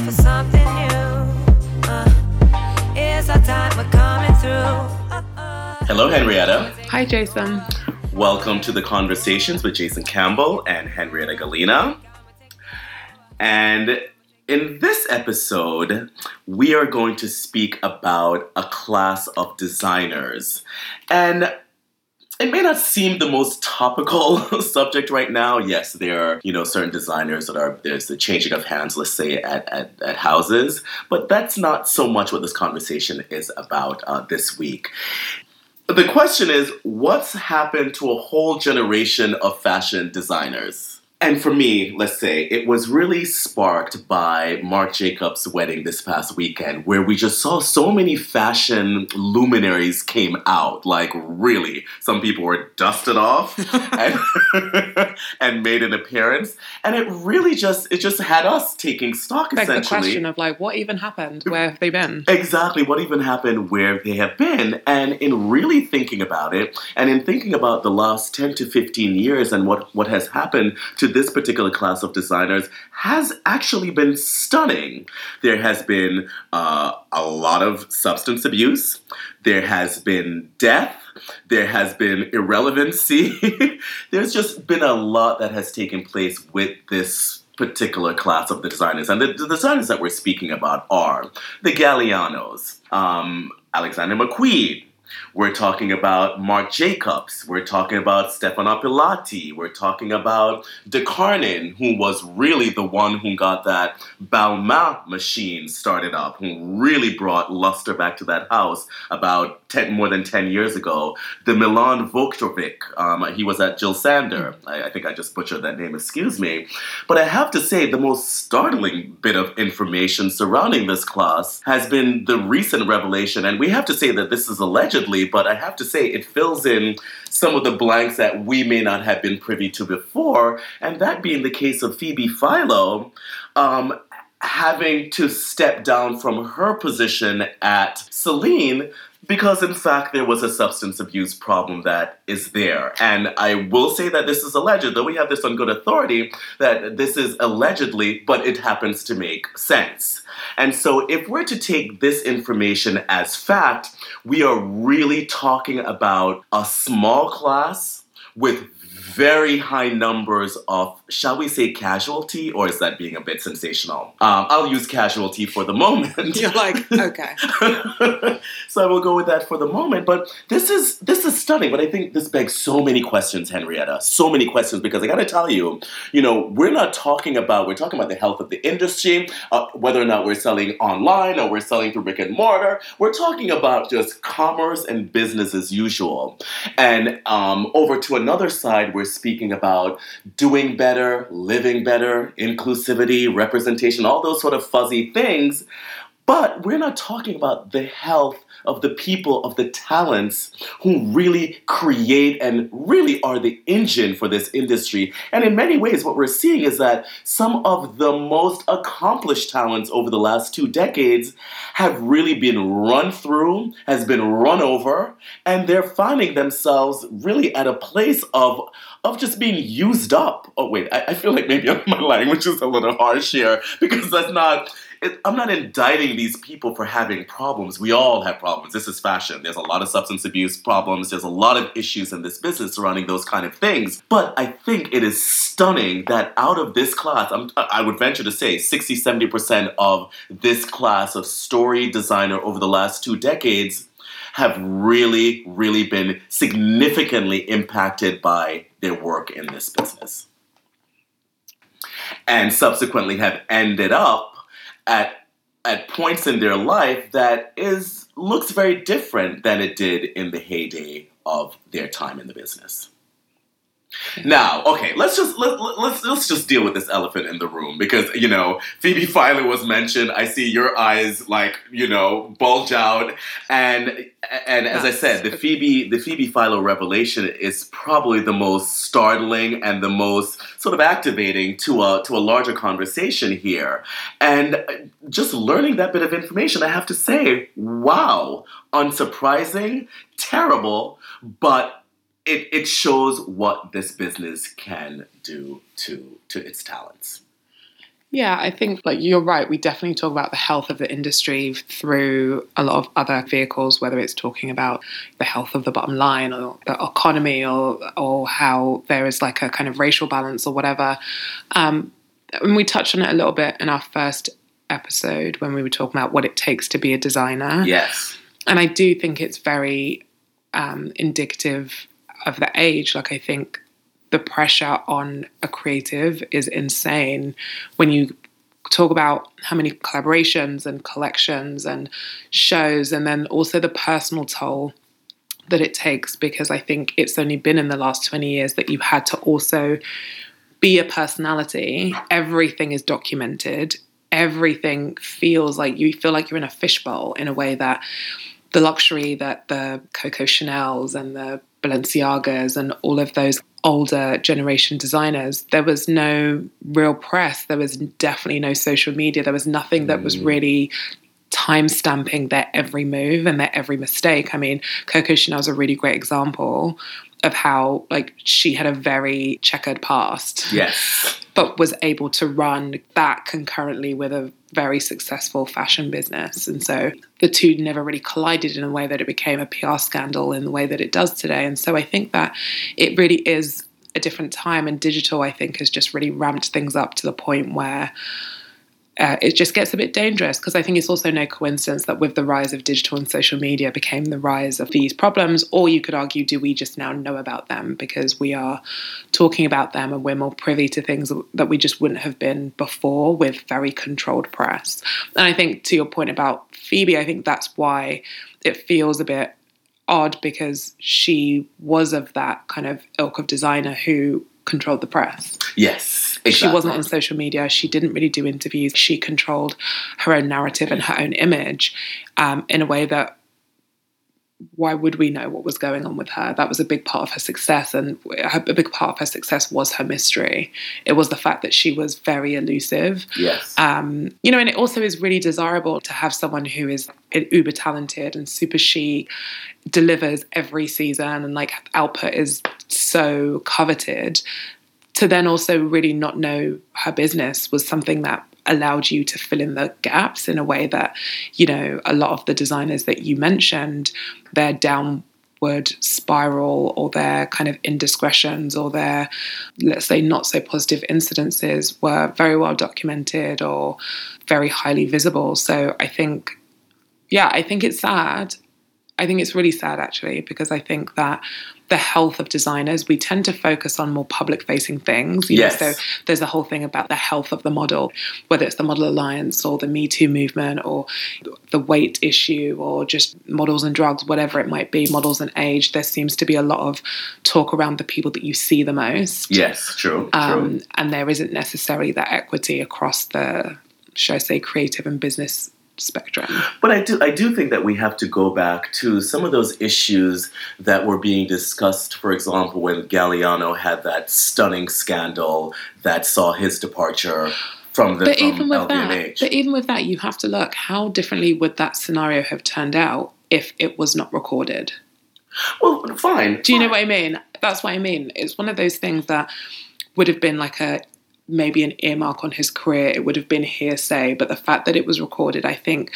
ready for something new. Uh, it's our time, we're coming through. Hello, Henrietta. Hi, Jason. Welcome to the Conversations with Jason Campbell and Henrietta Galina. And in this episode, we are going to speak about a class of designers. And it may not seem the most topical subject right now. Yes, there are, you know, certain designers that are, there's the changing of hands, let's say, at, at, at houses. But that's not so much what this conversation is about uh, this week. The question is what's happened to a whole generation of fashion designers? And for me, let's say, it was really sparked by Marc Jacobs' wedding this past weekend, where we just saw so many fashion luminaries came out. Like, really, some people were dusted off and, and made an appearance. And it really just, it just had us taking stock, Beg the essentially. question of like, what even happened? Where have they been? Exactly what even happened, where have they have been, and in really thinking about it, and in thinking about the last 10 to 15 years and what, what has happened to this particular class of designers has actually been stunning. There has been uh, a lot of substance abuse, there has been death, there has been irrelevancy. There's just been a lot that has taken place with this particular class of the designers. And the, the designers that we're speaking about are the Gallianos, um, Alexander McQueen. We're talking about Marc Jacobs. We're talking about Stefano Pilati. We're talking about DeCarnin, who was really the one who got that Balmain machine started up, who really brought luster back to that house about 10, more than 10 years ago. The Milan Vuktovic, um, he was at Jil Sander. I, I think I just butchered that name, excuse me. But I have to say, the most startling bit of information surrounding this class has been the recent revelation, and we have to say that this is but I have to say it fills in some of the blanks that we may not have been privy to before, and that being the case of Phoebe Philo. Um, having to step down from her position at Celine because in fact there was a substance abuse problem that is there. And I will say that this is alleged, though we have this on good authority, that this is allegedly, but it happens to make sense. And so if we're to take this information as fact, we are really talking about a small class with very high numbers of, shall we say, casualty, or is that being a bit sensational? Um, I'll use casualty for the moment. You're like, okay. so I will go with that for the moment. But this is this is stunning. But I think this begs so many questions, Henrietta. So many questions because I got to tell you, you know, we're not talking about we're talking about the health of the industry, uh, whether or not we're selling online or we're selling through brick and mortar. We're talking about just commerce and business as usual. And um, over to another side, we're speaking about doing better, living better, inclusivity, representation, all those sort of fuzzy things. But we're not talking about the health of the people, of the talents who really create and really are the engine for this industry. And in many ways, what we're seeing is that some of the most accomplished talents over the last two decades have really been run through, has been run over, and they're finding themselves really at a place of of just being used up. Oh wait, I, I feel like maybe my language is a little harsh here because that's not it, I'm not indicting these people for having problems. We all have problems. This is fashion. There's a lot of substance abuse problems. There's a lot of issues in this business surrounding those kind of things. But I think it is stunning that out of this class, I'm, I would venture to say 60, 70% of this class of story designer over the last two decades have really, really been significantly impacted by their work in this business. And subsequently have ended up at at points in their life that is looks very different than it did in the heyday of their time in the business. Now, okay, let's just let, let's let's just deal with this elephant in the room because you know Phoebe Philo was mentioned. I see your eyes like you know bulge out, and and as I said, the Phoebe the Phoebe Philo revelation is probably the most startling and the most sort of activating to a to a larger conversation here. And just learning that bit of information, I have to say, wow, unsurprising, terrible, but it, it shows what this business can do to to its talents. Yeah, I think like you're right. We definitely talk about the health of the industry through a lot of other vehicles, whether it's talking about the health of the bottom line or the economy or or how there is like a kind of racial balance or whatever. Um, and we touched on it a little bit in our first episode when we were talking about what it takes to be a designer. Yes. And I do think it's very um, indicative of the age. Like I think the pressure on a creative is insane when you talk about how many collaborations and collections and shows and then also the personal toll that it takes because I think it's only been in the last 20 years that you've had to also be a personality. Everything is documented. Everything feels like you feel like you're in a fishbowl in a way that the luxury that the Coco Chanel's and the Balenciagas and all of those older generation designers, there was no real press. There was definitely no social media. There was nothing that was mm. really time stamping their every move and their every mistake. I mean, Coco Chanel's a really great example of how like she had a very checkered past. Yes. But was able to run that concurrently with a very successful fashion business. And so the two never really collided in a way that it became a PR scandal in the way that it does today. And so I think that it really is a different time and digital I think has just really ramped things up to the point where uh, it just gets a bit dangerous because I think it's also no coincidence that with the rise of digital and social media became the rise of these problems. Or you could argue, do we just now know about them because we are talking about them and we're more privy to things that we just wouldn't have been before with very controlled press? And I think to your point about Phoebe, I think that's why it feels a bit odd because she was of that kind of ilk of designer who controlled the press. Yes. Exactly. She wasn't on social media. She didn't really do interviews. She controlled her own narrative and her own image um, in a way that why would we know what was going on with her? That was a big part of her success, and a big part of her success was her mystery. It was the fact that she was very elusive. Yes. Um, you know, and it also is really desirable to have someone who is uber talented and super chic, delivers every season, and like output is so coveted. To then also really not know her business was something that allowed you to fill in the gaps in a way that, you know, a lot of the designers that you mentioned, their downward spiral or their kind of indiscretions or their, let's say, not so positive incidences were very well documented or very highly visible. So I think, yeah, I think it's sad. I think it's really sad actually, because I think that the health of designers, we tend to focus on more public facing things. yes. Know, so there's a whole thing about the health of the model, whether it's the Model Alliance or the Me Too movement or the weight issue or just models and drugs, whatever it might be, models and age. There seems to be a lot of talk around the people that you see the most. Yes, true. Um, true. And there isn't necessarily that equity across the, should I say, creative and business spectrum. But I do I do think that we have to go back to some of those issues that were being discussed, for example, when Galliano had that stunning scandal that saw his departure from the but from even with LVMH. that, but even with that, you have to look how differently would that scenario have turned out if it was not recorded. well, fine. Do you know what I mean? That's what I mean. It's one of those things that would have been like a maybe an earmark on his career. It would have been hearsay, but the fact that it was recorded, I think,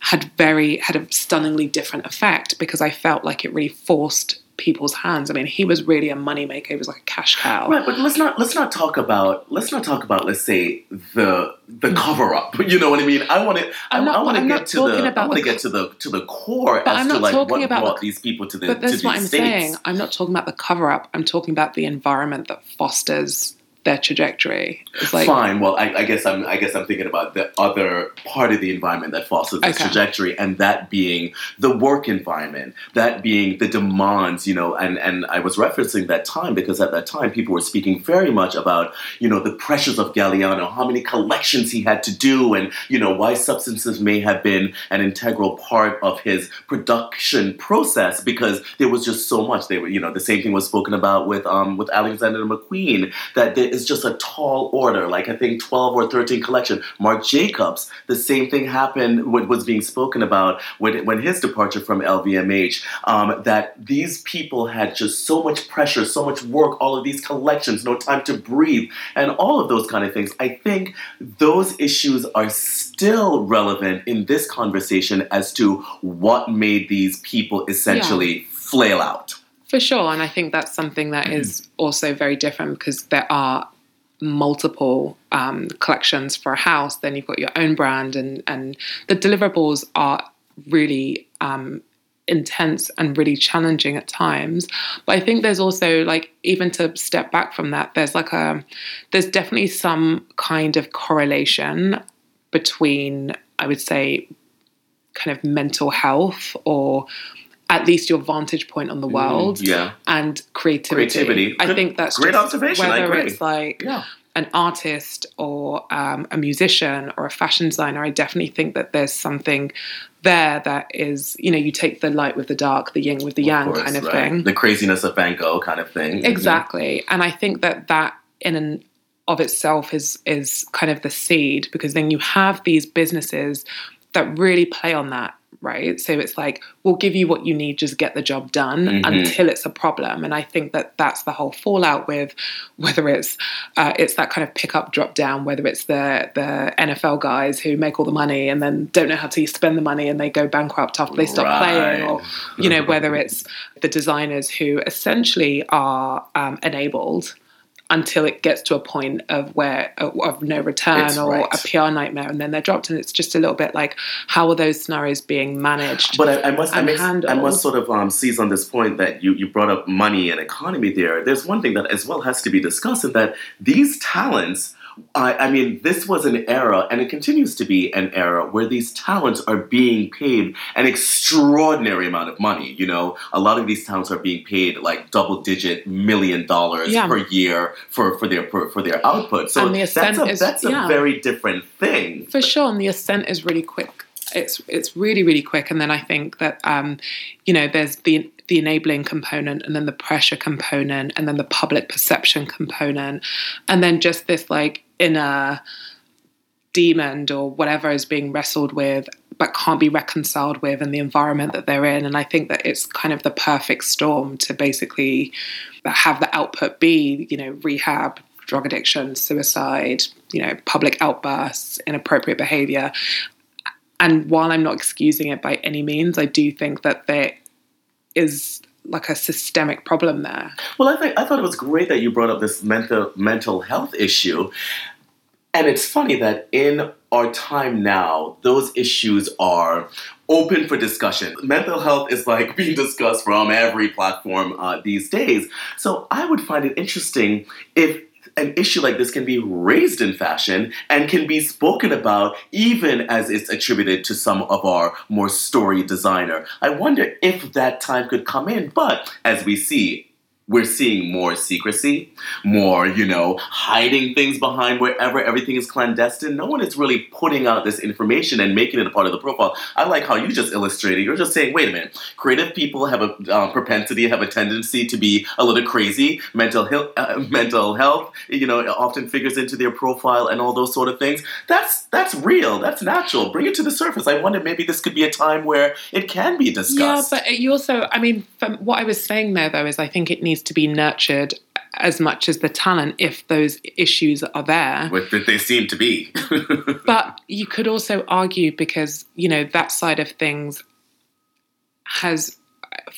had very had a stunningly different effect because I felt like it really forced people's hands. I mean, he was really a moneymaker. He was like a cash cow. Right, but let's not let's not talk about let's not talk about let's say the the cover up. You know what I mean? I want to I, I want to get to the I want to get to the to the core But as I'm to not like talking what about brought the- these people to the But to that's these what I'm states. saying. I'm not talking about the cover up. I'm talking about the environment that fosters their trajectory. It's like Fine. Well, I, I guess I'm. I guess I'm thinking about the other part of the environment that fosters this Okay. trajectory, and that being the work environment, that being the demands. You know, and and I was referencing that time because at that time people were speaking very much about you know the pressures of Galliano, how many collections he had to do, and you know why substances may have been an integral part of his production process because there was just so much. They were, you know, the same thing was spoken about with um with Alexander McQueen that there, is just a tall order, like I think 12 or 13 collection. Marc Jacobs, the same thing happened, what was being spoken about when, when his departure from LVMH, um, that these people had just so much pressure, so much work, all of these collections, no time to breathe, and all of those kind of things. I think those issues are still relevant in this conversation as to what made these people essentially yeah. flail out. For sure. And I think that's something that is also very different because there are multiple um, collections for a house. Then you've got your own brand, and, and the deliverables are really um, intense and really challenging at times. But I think there's also like even to step back from that, there's like a there's definitely some kind of correlation between I would say kind of mental health or at least your vantage point on the mm, world mm, yeah. and creativity. creativity. I think that's great observation. Whether it's like yeah. an artist or um, a musician or a fashion designer, I definitely think that there's something there that is, you know, you take the light with the dark, the yin with the yang course, kind of right. thing. The craziness of Van Gogh kind of thing. Exactly. Mm-hmm. And I think that that in and of itself is is kind of the seed because then you have these businesses that really play on that right? So it's like, we'll give you what you need, just get the job done mm-hmm. until it's a problem. And I think that that's the whole fallout with whether it's uh, it's that kind of pick up, drop down, whether it's the the NFL guys who make all the money and then don't know how to spend the money and they go bankrupt after they stop right. playing, or you know whether it's the designers who essentially are um, enabled until it gets to a point of where of no return it's or right. a PR nightmare, and then they're dropped. And it's just a little bit like how are those scenarios being managed? But I, I must, I, must I must sort of um, seize on this point that you you brought up money and economy. There, there's one thing that as well has to be discussed, and that these talents I, I, mean, this was an era, and it continues to be an era where these talents are being paid an extraordinary amount of money. You know, a lot of these talents are being paid like double-digit million dollars yeah. per year for, for their for, for their output. So the that's a, is, that's a yeah. very different thing. For sure, and the ascent is really quick. It's it's really really quick, and then I think that um, you know there's the the enabling component and then the pressure component and then the public perception component and then just this like inner demon or whatever is being wrestled with but can't be reconciled with and the environment that they're in. And i think that it's kind of the perfect storm to basically have the output be you know rehab drug addiction suicide you know public outbursts inappropriate behavior. And while i'm not excusing it by any means i do think that there is like a systemic problem there. Well, I think I thought it was great that you brought up this mental mental health issue. And it's funny that in our time now, those issues are open for discussion. Mental health is like being discussed from every platform uh, these days. So I would find it interesting if an issue like this can be raised in fashion and can be spoken about even as it's attributed to some of our more story designer. I wonder if that time could come in, but as we see, we're seeing more secrecy, more, you know, hiding things behind wherever everything is clandestine. No one is really putting out this information and making it a part of the profile. I like how you just illustrated. You're just saying, wait a minute, creative people have a uh, propensity, have a tendency to be a little crazy. Mental health, uh, mental health, you know, often figures into their profile and all those sort of things. That's that's real. That's natural. Bring it to the surface. I wonder maybe this could be a time where it can be discussed. Yeah, but you also, I mean, what I was saying there though is I think it needs needs to be nurtured as much as the talent if those issues are there. Which they seem to be. but you could also argue because, you know, that side of things has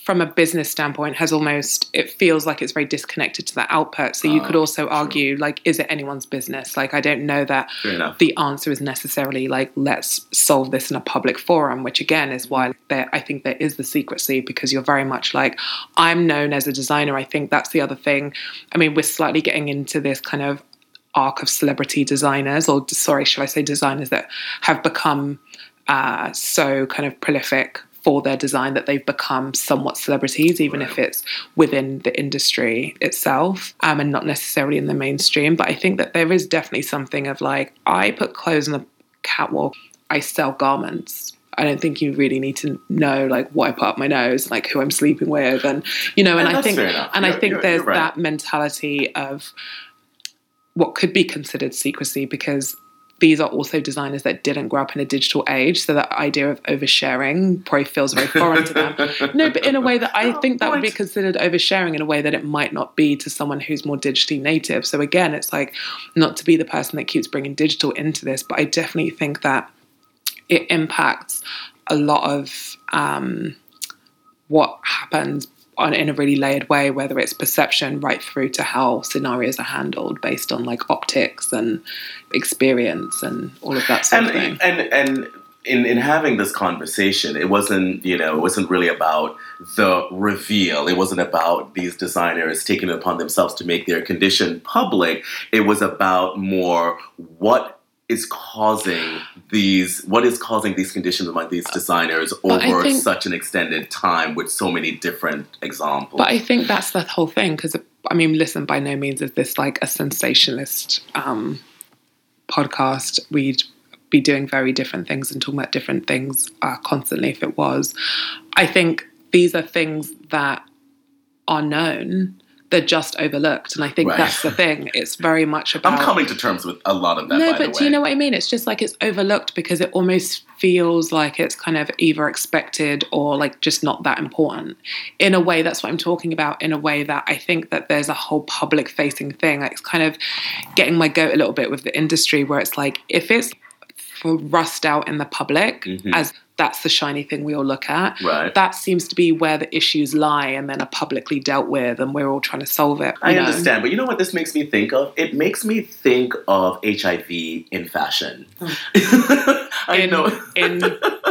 from a business standpoint has almost it feels like it's very disconnected to the output. So you could ah, also argue like is it anyone's business? Like i don't know that the answer is necessarily like let's solve this in a public forum which again is why there i think there is the secrecy because you're very much like i'm known as a designer. I think that's the other thing. I mean we're slightly getting into this kind of arc of celebrity designers or sorry should i say designers that have become uh, so kind of prolific for their design that they've become somewhat celebrities, even right. if it's within the industry itself um, and not necessarily in the mainstream. But I think that there is definitely something of like, I put clothes on the catwalk, I sell garments. I don't think you really need to know like what I put up my nose, like who I'm sleeping with, and you know. And, and I think, and you're, I think there's right. that mentality of what could be considered secrecy because these are also designers that didn't grow up in a digital age, so that idea of oversharing probably feels very foreign to them. No, but in a way that I think that would be considered oversharing in a way that it might not be to someone who's more digitally native. So again, it's like not to be the person that keeps bringing digital into this, but I definitely think that it impacts a lot of um, what happens on in a really layered way, whether it's perception right through to how scenarios are handled based on like optics and experience and all of that sort and, of thing. And and in, in having this conversation, it wasn't, you know, it wasn't really about the reveal. It wasn't about these designers taking it upon themselves to make their condition public. It was about more what is causing these what is causing these conditions among these designers over think- such an extended time with so many different examples. But I think that's the whole thing because I mean, listen, by no means is this like a sensationalist um, podcast. We'd be doing very different things and talking about different things uh, constantly if it was. I think these are things that are known. They're just overlooked, and I think Right. that's the thing. It's very much about. I'm coming to terms with a lot of that. No, but do you know what I mean? It's just like it's overlooked because it almost feels like it's kind of either expected or like just not that important. In a way, that's what I'm talking about. In a way that I think that there's a whole public facing thing. Like it's kind of getting my goat a little bit with the industry where it's like if it's for rust out in the public Mhm. as that's the shiny thing we all look at. Right. That seems to be where the issues lie and then are publicly dealt with and we're all trying to solve it. I know? understand, but you know what this makes me think of? It makes me think of HIV in fashion. I In, know in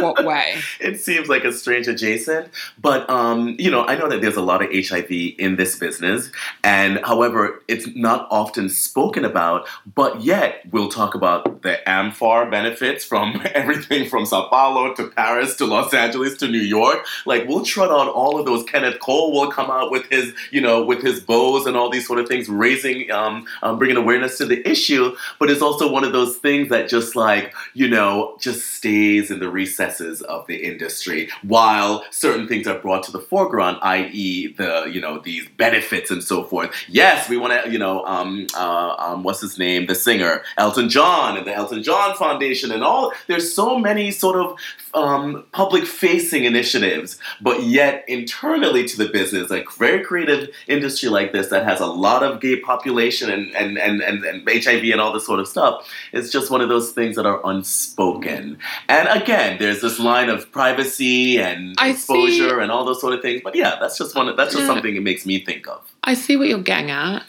what way? it seems like a strange adjacent, but um, you know, I know that there's a lot of HIV in this business, and however, it's not often spoken about. But yet, we'll talk about the AMFAR benefits from everything from Sao Paulo to Paris to Los Angeles to New York. Like we'll trot on all of those. Kenneth Cole will come out with his, you know, with his bows and all these sort of things, raising, um, um, bringing awareness to the issue. But it's also one of those things that just like you know just stays in the recesses of the industry while certain things are brought to the foreground, i.e., the you know these benefits and so forth. Yes, we want to you know um, uh, um, what's his name, the singer Elton John and the Elton John Foundation and all. There's so many sort of um, public facing initiatives, but yet internally to the business, like very creative industry like this that has a lot of gay population and, and, and, and, and HIV and all this sort of stuff, it's just one of those things that are unspoken. And again, there's this line of privacy and I exposure see- and all those sort of things. But yeah, that's just one. That's just Yeah. something it makes me think of. I see what you're getting at.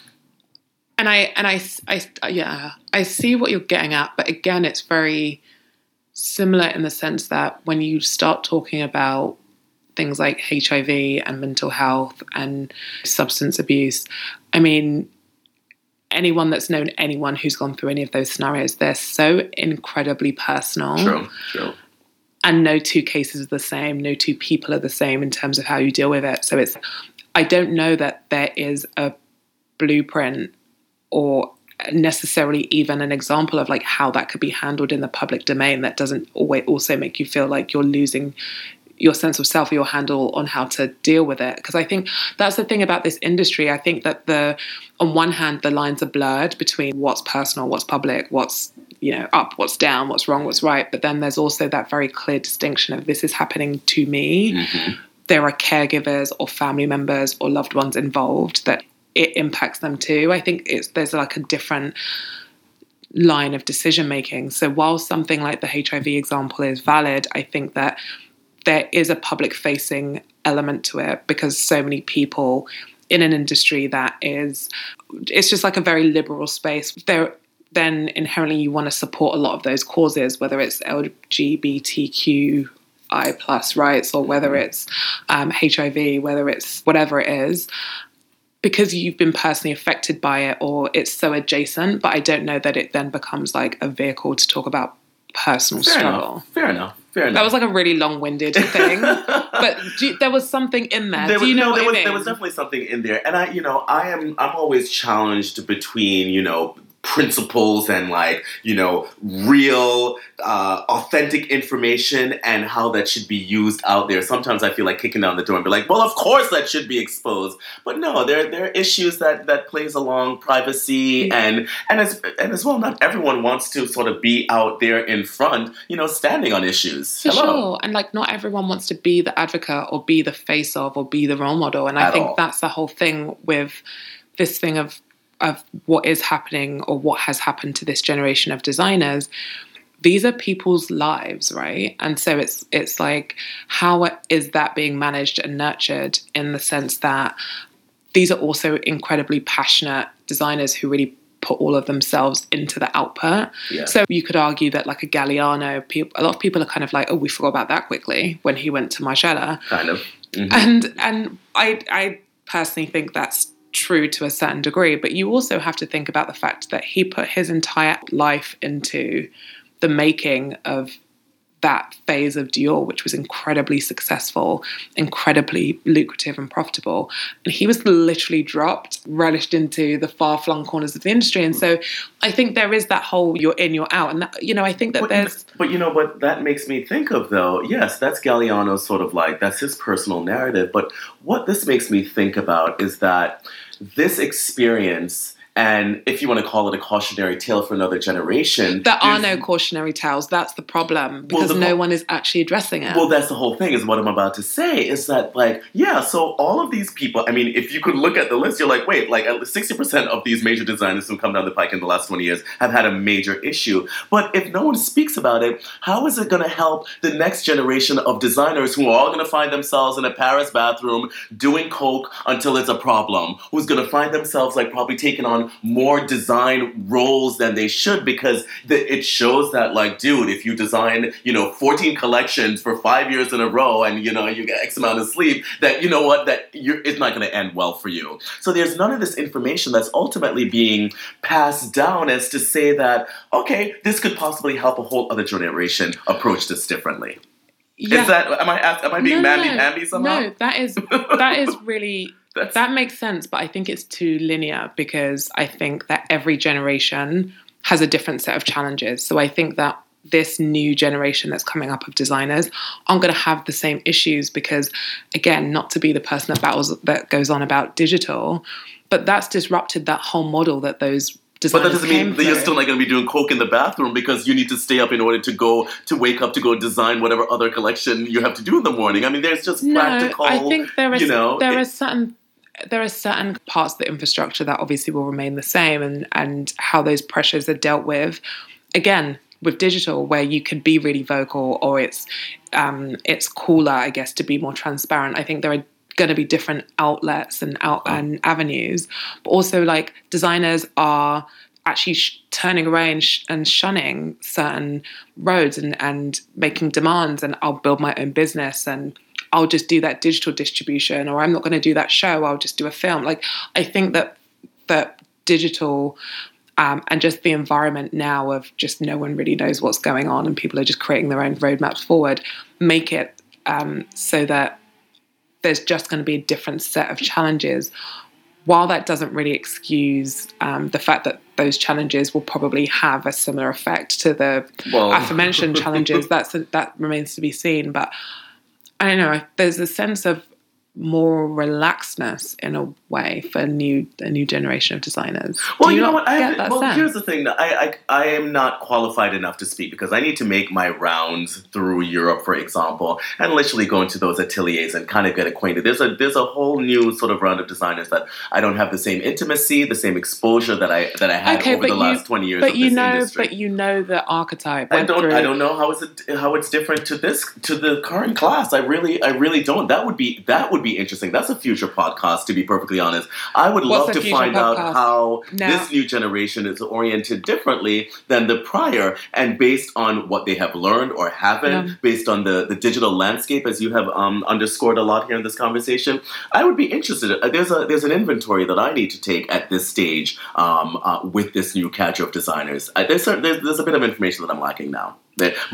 And I and I, I yeah, I see what you're getting at, but again it's very similar in the sense that when you start talking about things like HIV and mental health and substance abuse, I mean anyone that's known anyone who's gone through any of those scenarios, they're so incredibly personal True, true. and no two cases are the same no two people are the same in terms of how you deal with it so it's i don't know that there is a blueprint or necessarily even an example of like how that could be handled in the public domain that doesn't always also make you feel like you're losing your sense of self or your handle on how to deal with it. Because i think that's the thing about this industry. I think that the on one hand the lines are blurred between what's personal what's public what's you know up what's down what's wrong what's right but then there's also that very clear distinction of this is happening to me. Mhm. there are caregivers or family members or loved ones involved that it impacts them too. I think it's there's like a different line of decision making so while something like the hiv example is valid i think that there is a public facing element to it because so many people in an industry that is it's just like a very liberal space. There then inherently you want to support a lot of those causes whether it's lgbtqi plus rights or whether it's um, hiv whether it's whatever it is because you've been personally affected by it or it's so adjacent but i don't know that it then becomes like a vehicle to talk about personal Fair struggle enough. Fair enough. Fair enough. that was like a really long-winded thing, but you- there was something in there. There do was, you know no, what there I was, mean? there was definitely something in there, and I, you know, I am, I'm always challenged between, you know, principles and like you know real uh, authentic information and how that should be used out there sometimes i feel like kicking down the door and be like well of course that should be exposed but no there, there are issues that that plays along privacy and and as and as well not everyone wants to sort of be out there in front you know standing on issues For Hello. sure. And like not everyone wants to be the advocate or be the face of or be the role model. And I At think all. that's the whole thing with this thing of of what is happening or what has happened to this generation of designers. These are people's lives, right? And so it's it's like how is that being managed and nurtured in the sense that these are also incredibly passionate designers who really put all of themselves into the output. Yeah. So you could argue that like a Galliano, a lot of people are kind of like, oh, we forgot about that quickly when he went to Margiela. kind of Mhm. And and I I personally think that's true to a certain degree, but you also have to think about the fact that he put his entire life into the making of that phase of Dior, which was incredibly successful, incredibly lucrative and profitable. And he was literally dropped, relished into the far flung corners of the industry. And so I think there is that whole you're in, you're out. And that, you know, I think that But, there's but you know what that makes me think of though yes that's galliano's sort of like that's his personal narrative but what this makes me think about is that this experience and if you want to call it a cautionary tale for another generation there are no cautionary tales. That's the problem because the no one is actually addressing it. Well, that's the whole thing, is what I'm about to say. Is that, like, yeah, so all of these people, I mean, if you could look at the list, you're like, wait, like, at 60% of these major designers who come down the pike in the last 20 years have had a major issue. But if no one speaks about it, how is it going to help the next generation of designers who are all going to find themselves in a Paris bathroom doing coke until it's a problem? Who's going to find themselves, like, probably taking on more design roles than they should because the, it shows that, like, dude, if you design, you know, 14 collections for five years in a row and, you know, you get X amount of sleep, that, you know what, that you're, it's not going to end well for you. So there's none of this information that's ultimately being passed down as to say that, okay, this could possibly help a whole other generation approach this differently. yeah. Is that, am I, am I being No, mamby pamby somehow? No, that is that is really That's- that makes sense, but I think it's too linear because I think that every generation has a different set of challenges. So I think that this new generation that's coming up of designers aren't going to have the same issues because again not to be the person that battles that goes on about digital but that's disrupted that whole model that those designers But that doesn't mean that you're still not going to be doing coke in the bathroom because you need to stay up in order to go to wake up to go design whatever other collection you have to do in the morning. I mean, there's just practical. I think there are you know, there it- are certain there are certain parts of the infrastructure that obviously will remain the same, and and how those pressures are dealt with. Again, with digital, where you could be really vocal, or it's um, it's cooler, I guess, to be more transparent. I think there are going to be different outlets and out and avenues, but also like designers are actually sh- turning away and, sh- and shunning certain roads and, and making demands and I'll build my own business and I'll just do that digital distribution or I'm not going to do that show I'll just do a film like I think that that digital um, and just the environment now of just no one really knows what's going on and people are just creating their own roadmaps forward make it um, so that there's just going to be a different set of challenges while that doesn't really excuse um, the fact that those challenges will probably have a similar effect to the Well- aforementioned challenges, that's that remains to be seen. But I don't know. There's a sense of more relaxedness in a way for a new a new generation of designers. Well, Do you, know what? I, well, sense? here's the thing. I, I I am not qualified enough to speak because I need to make my rounds through Europe, for example, and literally go into those ateliers and kind of get acquainted. There's a there's a whole new sort of round of designers that I don't have the same intimacy, the same exposure that I that I had Okay, over the you- last twenty years. but of you know, industry. but you know the archetype. I don't. through- I don't know how is it how it's different to this to the current class. I really, I really don't. That would be that would be interesting. That's a future podcast, to be perfectly honest. I would What's love to find out how No. this new generation is oriented differently than the prior, and based on what they have learned or haven't, based on the the digital landscape, as you have um, underscored a lot here in this conversation. I would be interested. Uh, There's a there's an inventory that I need to take at this stage um, uh, with this new cadre of designers. Uh, there's, a, there's there's a bit of information that I'm lacking now.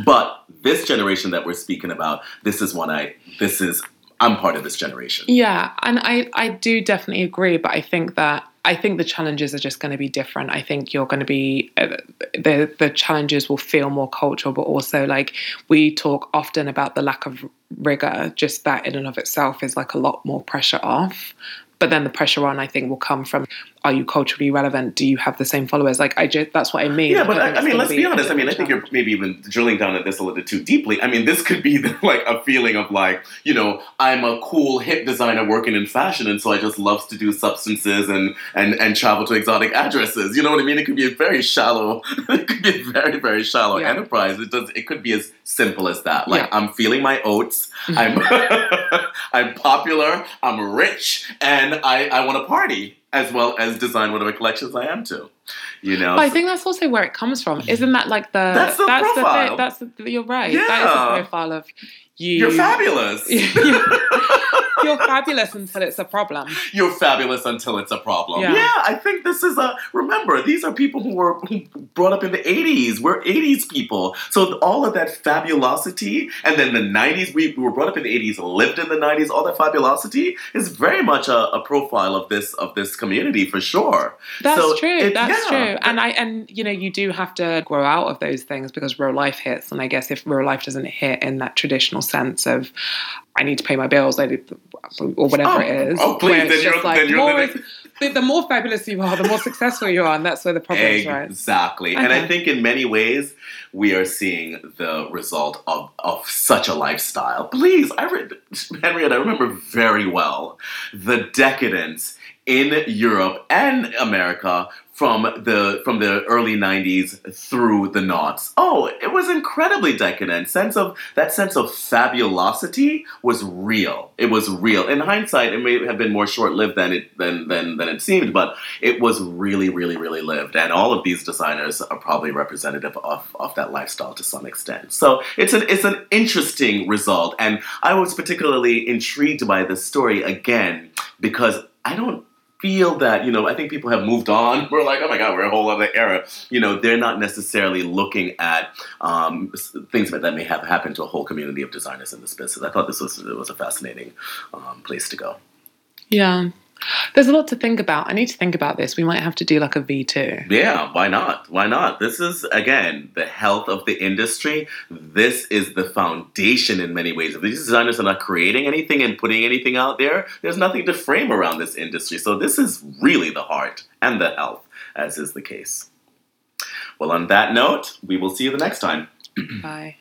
But this generation that we're speaking about, this is one I this is I'm part of this generation. Yeah, and I, I do definitely agree, but I think that I think the challenges are just going to be different. I think you're going to be uh, the the challenges will feel more cultural, but also like we talk often about the lack of rigor. Just that in and of itself is like a lot more pressure off. But then the pressure on, I think, will come from: Are you culturally relevant? Do you have the same followers? Like I just that's what I mean. Yeah, but think I, I mean, let's be a honest. I mean, I think you're maybe even drilling down at this a little too deeply. I mean, this could be the, like a feeling of like, you know, I'm a cool hip designer working in fashion, and so I just loves to do substances and and and travel to exotic addresses. You know what I mean? It could be a very shallow. it could be a very very shallow Yeah. enterprise. It does. It could be as simple as that. Like Yeah. Mm-hmm. I'm feeling my oats. I'm I'm popular. I'm rich, and I I want to party as well as design whatever collections I am to. You know. But I think that's also where it comes from. Isn't that like the That's the profile. thing. That's the, you're right. That Yeah. is the profile of you. You're fabulous. you're, you're fabulous until it's a problem. You're fabulous until it's a problem. Yeah. Yeah. I think this is a. Remember, these are people who were brought up in the '80s. We're '80s people, so all of that fabulosity, and then the '90s. We, we were brought up in the '80s, lived in the '90s. All that fabulosity is very much a, a profile of this of this community for sure. That's So true. it- That's yeah. true. And I and you know you do have to grow out of those things because real life hits. And I guess if real life doesn't hit in that traditional sense of I need to pay my bills, I need, or whatever Oh, it is. oh, please, then you're- like then you're more living- is- the, the more fabulous you are, the more successful you are, and that's where the problem is, right? Exactly. And I think in many ways, we are seeing the result of, of such a lifestyle. Please, I read, Henriette, I remember very well the decadence in Europe and America from the from the early 90s through the noughts. Oh, it was incredibly decadent. Sense of that sense of fabulosity was real. It was real. In hindsight, it may have been more short-lived than it than than, than it seemed, but it was really, really, really lived. And all of these designers are probably representative of, of that lifestyle to some extent. So it's an it's an interesting result. And I was particularly intrigued by this story again because I don't feel that you know i think people have moved on. We're like oh my god we're a whole other era. You know they're not necessarily looking at um, things that, that may have happened to a whole community of designers in this business. I thought this was it was a fascinating um, place to go. Yeah. There's a lot to think about. I need to think about this. We might have to do like a V2. Yeah, why not? Why not? This is again the health of the industry. This is the foundation in many ways. If these designers are not creating anything and putting anything out there, there's nothing to frame around this industry. So this is really the heart and the health, as is the case. Well, on that note, we will see you the next time. Bye.